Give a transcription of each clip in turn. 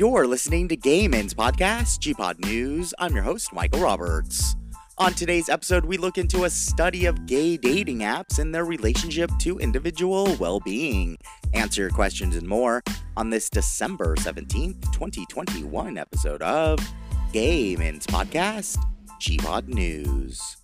You're listening to Game Ins Podcast, Gpod News. I'm your host, Michael Roberts. On today's episode, we look into a study of gay dating apps and their relationship to individual well being. Answer your questions and more on this December 17th, 2021 episode of Game Ins Podcast, Gpod News.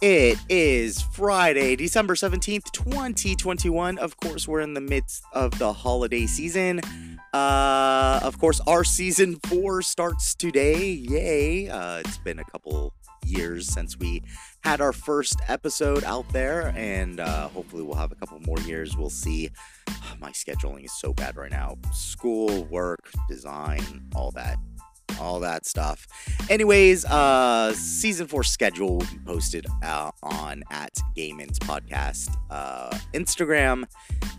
It is Friday, December 17th, 2021. Of course, we're in the midst of the holiday season. Uh, of course, our season four starts today. Yay. Uh, it's been a couple years since we had our first episode out there, and uh, hopefully, we'll have a couple more years. We'll see. My scheduling is so bad right now school, work, design, all that all that stuff. Anyways, uh, season four schedule will be posted uh, on at Gamen's podcast uh, Instagram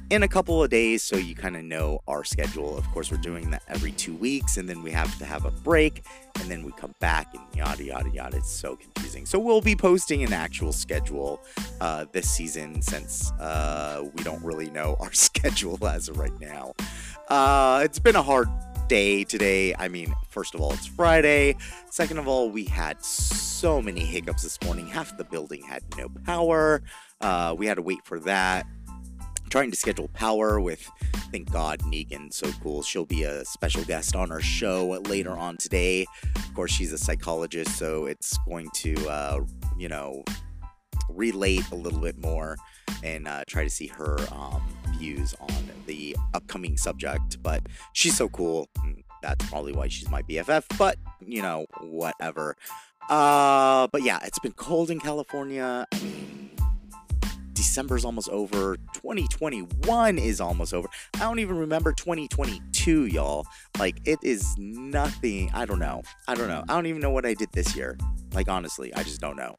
in a couple of days, so you kind of know our schedule. Of course, we're doing that every two weeks, and then we have to have a break, and then we come back, and yada yada yada. It's so confusing. So we'll be posting an actual schedule uh, this season since uh, we don't really know our schedule as of right now. Uh, it's been a hard day today. I mean, first of all, it's Friday. Second of all, we had so many hiccups this morning. Half the building had no power. Uh, we had to wait for that. trying to schedule power with, thank God, Negan. So cool. She'll be a special guest on our show later on today. Of course, she's a psychologist, so it's going to, uh, you know, relate a little bit more and uh, try to see her um, views on the upcoming subject. But she's so cool. That's probably why she's my BFF. But you know, whatever. Uh, but yeah, it's been cold in California. I mean, December's almost over. 2021 is almost over. I don't even remember 2022, y'all. Like, it is nothing. I don't know. I don't know. I don't even know what I did this year. Like, honestly, I just don't know.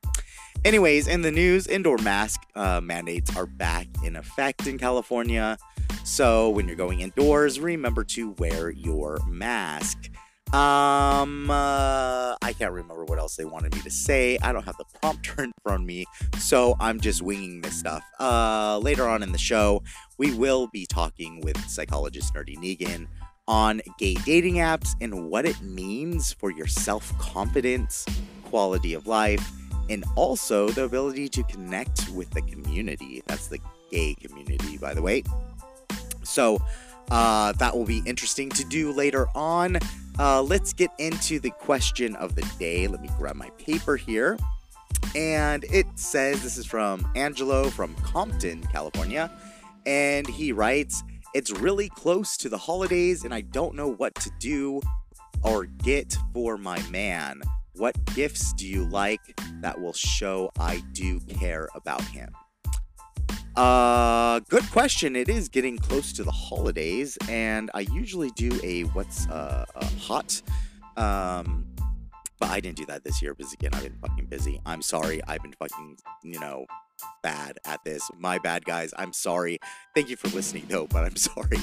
Anyways, in the news, indoor mask uh, mandates are back in effect in California. So when you're going indoors, remember to wear your mask. Um, uh, I can't remember what else they wanted me to say. I don't have the prompter in front of me, so I'm just winging this stuff. Uh, later on in the show, we will be talking with psychologist Nerdy Negan on gay dating apps and what it means for your self confidence, quality of life, and also the ability to connect with the community. That's the gay community, by the way. So uh, that will be interesting to do later on. Uh, let's get into the question of the day. Let me grab my paper here. And it says this is from Angelo from Compton, California. And he writes, It's really close to the holidays, and I don't know what to do or get for my man. What gifts do you like that will show I do care about him? Uh, good question. It is getting close to the holidays, and I usually do a what's uh, a hot. Um, but I didn't do that this year because again, I've been fucking busy. I'm sorry. I've been fucking, you know, bad at this. My bad, guys. I'm sorry. Thank you for listening, though, but I'm sorry.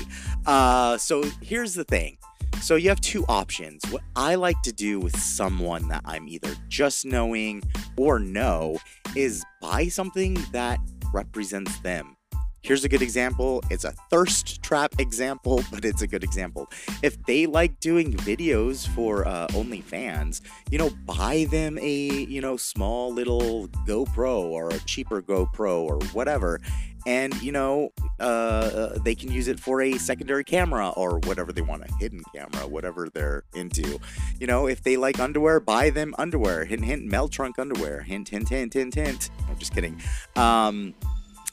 Uh, so here's the thing. So you have two options. What I like to do with someone that I'm either just knowing or know is buy something that represents them. Here's a good example. It's a thirst trap example, but it's a good example. If they like doing videos for uh, OnlyFans, you know, buy them a, you know, small little GoPro or a cheaper GoPro or whatever, and you know uh, uh, they can use it for a secondary camera or whatever they want a hidden camera whatever they're into. You know if they like underwear buy them underwear. Hint hint mel trunk underwear. Hint hint hint hint hint. I'm just kidding. Um,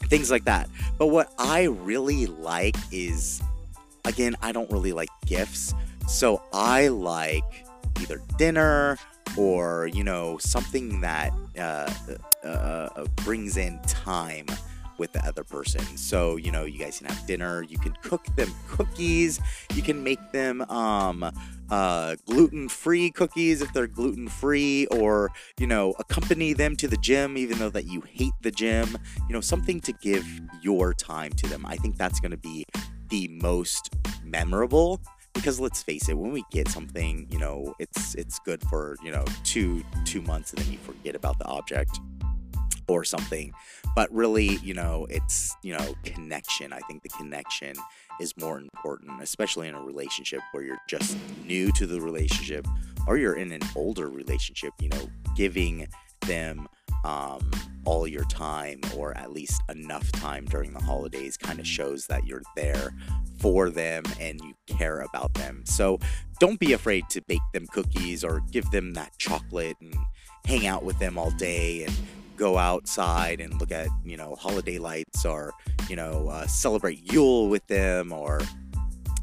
things like that. But what i really like is again i don't really like gifts. So i like either dinner or you know something that uh, uh, uh brings in time with the other person. So, you know, you guys can have dinner, you can cook them cookies, you can make them um, uh, gluten free cookies if they're gluten free, or, you know, accompany them to the gym even though that you hate the gym, you know, something to give your time to them. I think that's going to be the most memorable because let's face it, when we get something, you know, it's it's good for you know two two months, and then you forget about the object or something. But really, you know, it's you know connection. I think the connection is more important, especially in a relationship where you're just new to the relationship or you're in an older relationship. You know, giving them um, all your time or at least enough time during the holidays kind of shows that you're there for them and you care about them. So don't be afraid to bake them cookies or give them that chocolate and hang out with them all day and go outside and look at, you know, holiday lights or, you know, uh, celebrate Yule with them or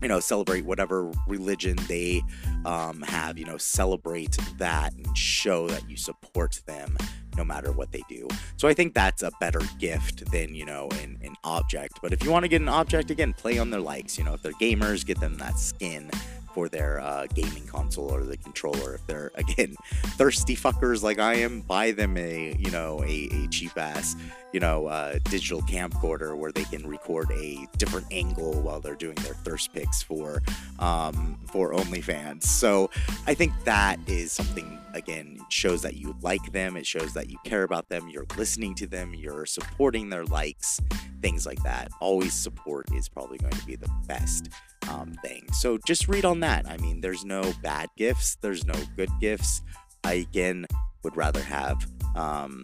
you know, celebrate whatever religion they um, have, you know, celebrate that and show that you support them no matter what they do. So I think that's a better gift than, you know, an, an object. But if you want to get an object, again, play on their likes. You know, if they're gamers, get them that skin for their uh, gaming console or the controller. If they're again thirsty fuckers like I am, buy them a you know a, a cheap ass you know uh, digital camcorder where they can record a different angle while they're doing their thirst picks for um, for OnlyFans. So I think that is something again shows that you like them. It shows that you care about them. You're listening to them. You're supporting their likes, things like that. Always support is probably going to be the best um, thing. So just read on that. I mean, there's no bad gifts, there's no good gifts. I again would rather have um,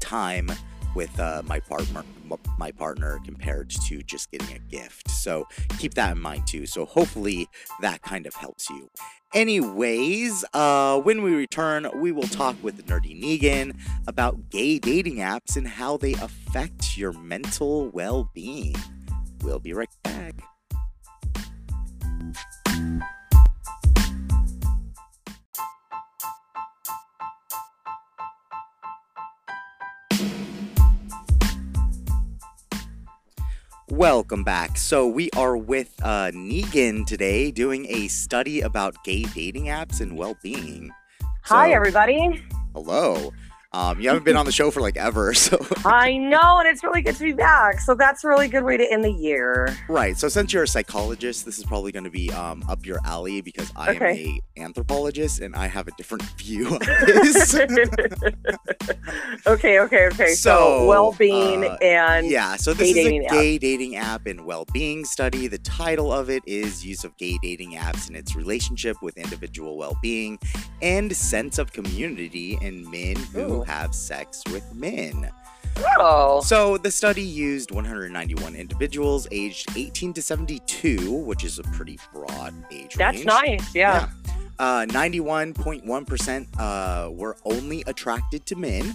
time with uh, my partner my partner compared to just getting a gift. So keep that in mind too. So hopefully that kind of helps you. Anyways uh, when we return we will talk with nerdy negan about gay dating apps and how they affect your mental well-being. We'll be right back Welcome back. So, we are with uh, Negan today doing a study about gay dating apps and well being. So, Hi, everybody. Hello. Um, you haven't been on the show for like ever, so I know, and it's really good to be back. So that's a really good way to end the year. Right. So since you're a psychologist, this is probably going to be um, up your alley because I okay. am a anthropologist and I have a different view of this. okay, okay, okay. So, so well-being uh, and yeah. So this is a gay app. dating app and well-being study. The title of it is "Use of Gay Dating Apps and Its Relationship with Individual Well-Being and Sense of Community in Men Who." Ooh have sex with men. Oh. So the study used 191 individuals aged 18 to 72, which is a pretty broad age range. That's range. nice, yeah. yeah. Uh, 91.1% uh, were only attracted to men,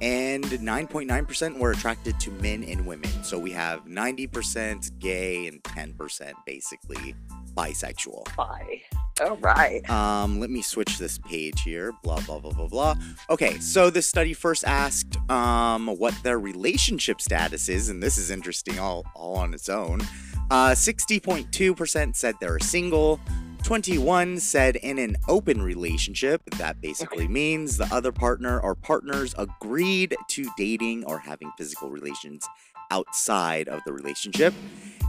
and 9.9% were attracted to men and women. So we have 90% gay and 10% basically bisexual. Bi. All right. Um, let me switch this page here. Blah blah blah blah blah. Okay, so this study first asked um what their relationship status is, and this is interesting all all on its own. Uh, 60.2% said they're single. 21 said in an open relationship. That basically okay. means the other partner or partners agreed to dating or having physical relations outside of the relationship.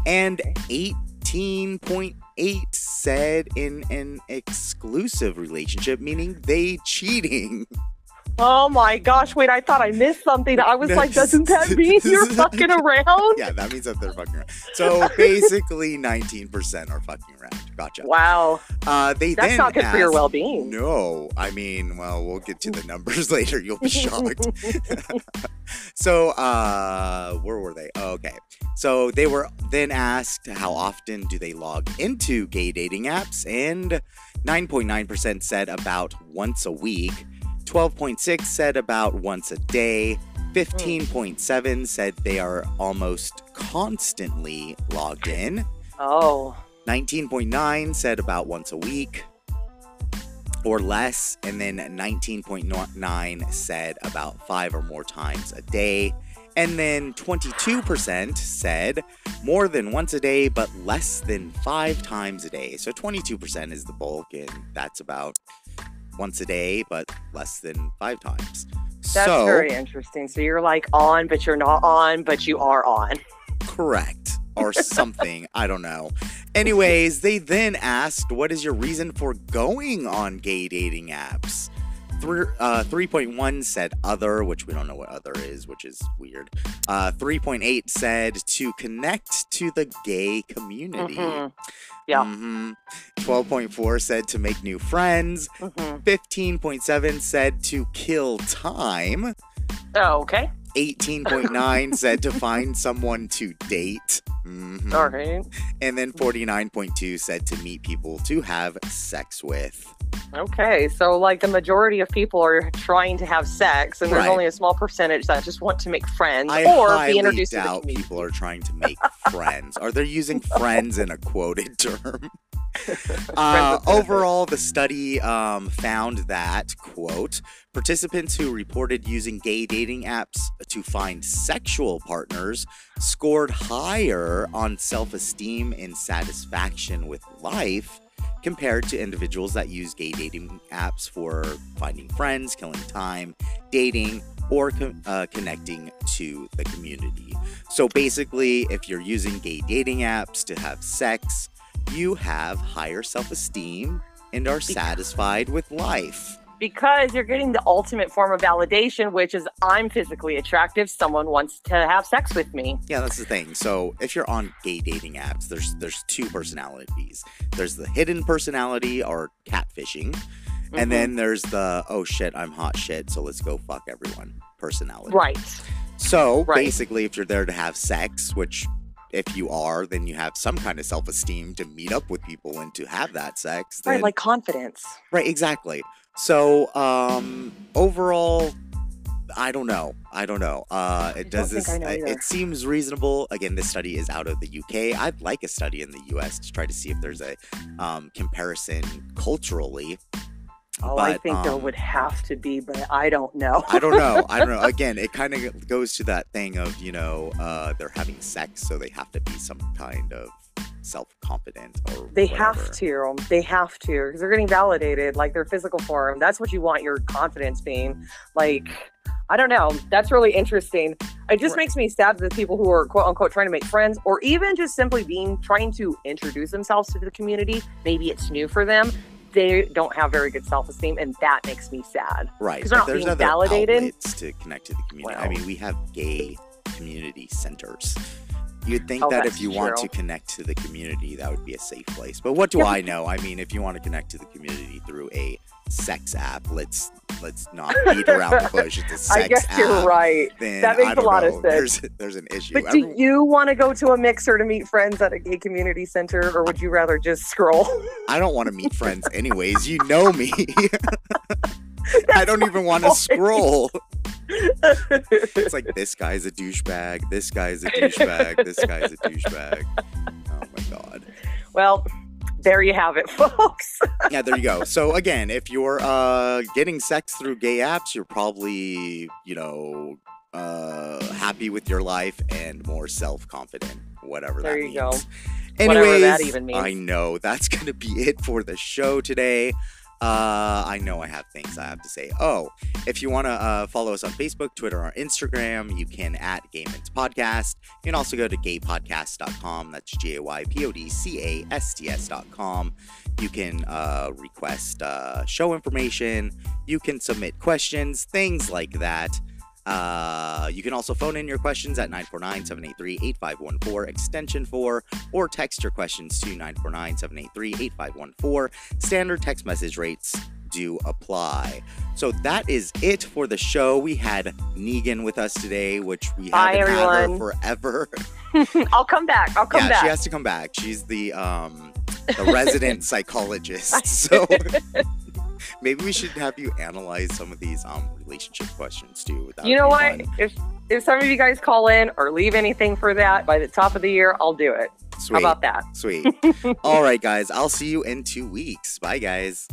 And 18.8 said in an exclusive relationship, meaning they cheating. Oh my gosh, wait, I thought I missed something. I was like, doesn't that mean you're fucking around? Yeah, that means that they're fucking around. So basically 19% are fucking around. Gotcha. Wow. Uh, they That's not good asked, for your well being. No, I mean, well, we'll get to the numbers later. You'll be shocked. so, uh, where were they? Oh, okay. So they were then asked how often do they log into gay dating apps, and 9.9% said about once a week. 12.6 said about once a day. Hmm. 15.7 said they are almost constantly logged in. Oh. 19.9 said about once a week or less. And then 19.9 said about five or more times a day. And then 22% said more than once a day, but less than five times a day. So 22% is the bulk, and that's about once a day, but less than five times. That's so, very interesting. So you're like on, but you're not on, but you are on. Correct. Or something. I don't know. Anyways, they then asked, "What is your reason for going on gay dating apps?" Three, uh, 3.1 said other, which we don't know what other is, which is weird. Uh, 3.8 said to connect to the gay community. Mhm. Yeah. Mhm. 12.4 said to make new friends. Mhm. 15.7 said to kill time. Oh, okay. 18.9 said to find someone to date. Mhm. All right. And then 49.2 said to meet people to have sex with. Okay. So, like, the majority of people are trying to have sex, and there's Right. only a small percentage that just want to make friends I or be introduced to doubt community. people are trying to make friends. Are they using friends in a quoted term? Uh, overall, the study um, found that, quote, participants who reported using gay dating apps to find sexual partners scored higher on self esteem and satisfaction with life compared to individuals that use gay dating apps for finding friends, killing time, dating, or uh, connecting to the community. So basically, if you're using gay dating apps to have sex, you have higher self esteem and are satisfied with life. because you're getting the ultimate form of validation, which is I'm physically attractive. Someone wants to have sex with me. Yeah, that's the thing. So if you're on gay dating apps, there's there's two personalities. There's the hidden personality or catfishing, Mhm. and then there's the oh shit, I'm hot shit, so let's go fuck everyone personality. right. So Right. basically, if you're there to have sex, which if you are, then you have some kind of self esteem to meet up with people and to have that sex. Right, like confidence. Right, exactly. So, um, overall, I don't know. I don't know. Uh, it does this. I know either. it seems reasonable. Again, this study is out of the UK. I'd like a study in the US to try to see if there's a um, comparison culturally. Oh, I But, think there um, would have to be, but I don't know. I don't know. I don't know. Again, it kind of goes to that thing of you know uh, they're having sex, so they have to be some kind of self confident or They whatever. have to. They have to because they're getting validated, like their physical form. That's what you want your confidence being. Like, I don't know. That's really interesting. It just Right. makes me sad that the people who are quote unquote trying to make friends, or even just simply being trying to introduce themselves to the community. Maybe it's new for them. They don't have very good self esteem, and that makes me sad. Right. Because they're not being other validated. outlets to connect to the community. I mean, we have gay community centers. You'd think Oh, that if you want to connect to the community, that would be a safe place. But what do Yeah, I know? I mean, if you want to connect to the community through a sex app, let's let's not beat around the bush. It's a sex I guess app. you're right. Then That makes a lot of sense. There's there's an issue. But do you want to go to a mixer to meet friends at a gay community center, or would you rather just scroll? I don't want to meet friends anyways. You know me. I don't even want to scroll. It's like this guy's a douchebag. This guy's a douchebag. This guy's a douchebag. Oh my god. well, there you have it, folks. Yeah, there you go. So again, if you're uh getting sex through gay apps, you're probably, you know, uh happy with your life and more self-confident, whatever There that you go. Anyways, Whatever that even means. I know that's gonna be it for the show today. Uh, I know I have things I have to say. Oh, if you want to uh, follow us on Facebook, Twitter, or Instagram, you can at Gayman's Podcast. You can also go to gaypodcast.com. That's G A Y P O D C A S T S.com. You can uh, request uh, show information. You can submit questions, things like that. Uh, you can also phone in your questions at 949 783 8514, extension 4, or text your questions to 949 783 8514. Standard text message rates do apply. So that is it for the show. We had Negan with us today, which we Bye, haven't had her forever. I'll come back. I'll come yeah, back. she has to come back. She's the um the resident psychologist. So maybe we should have you analyze some of these um relationship questions too. You know what? fun. If if some of you guys call in or leave anything for that by the top of the year, I'll do it. Sweet. How about that? Sweet. All right, guys. I'll see you in two weeks. Bye, guys.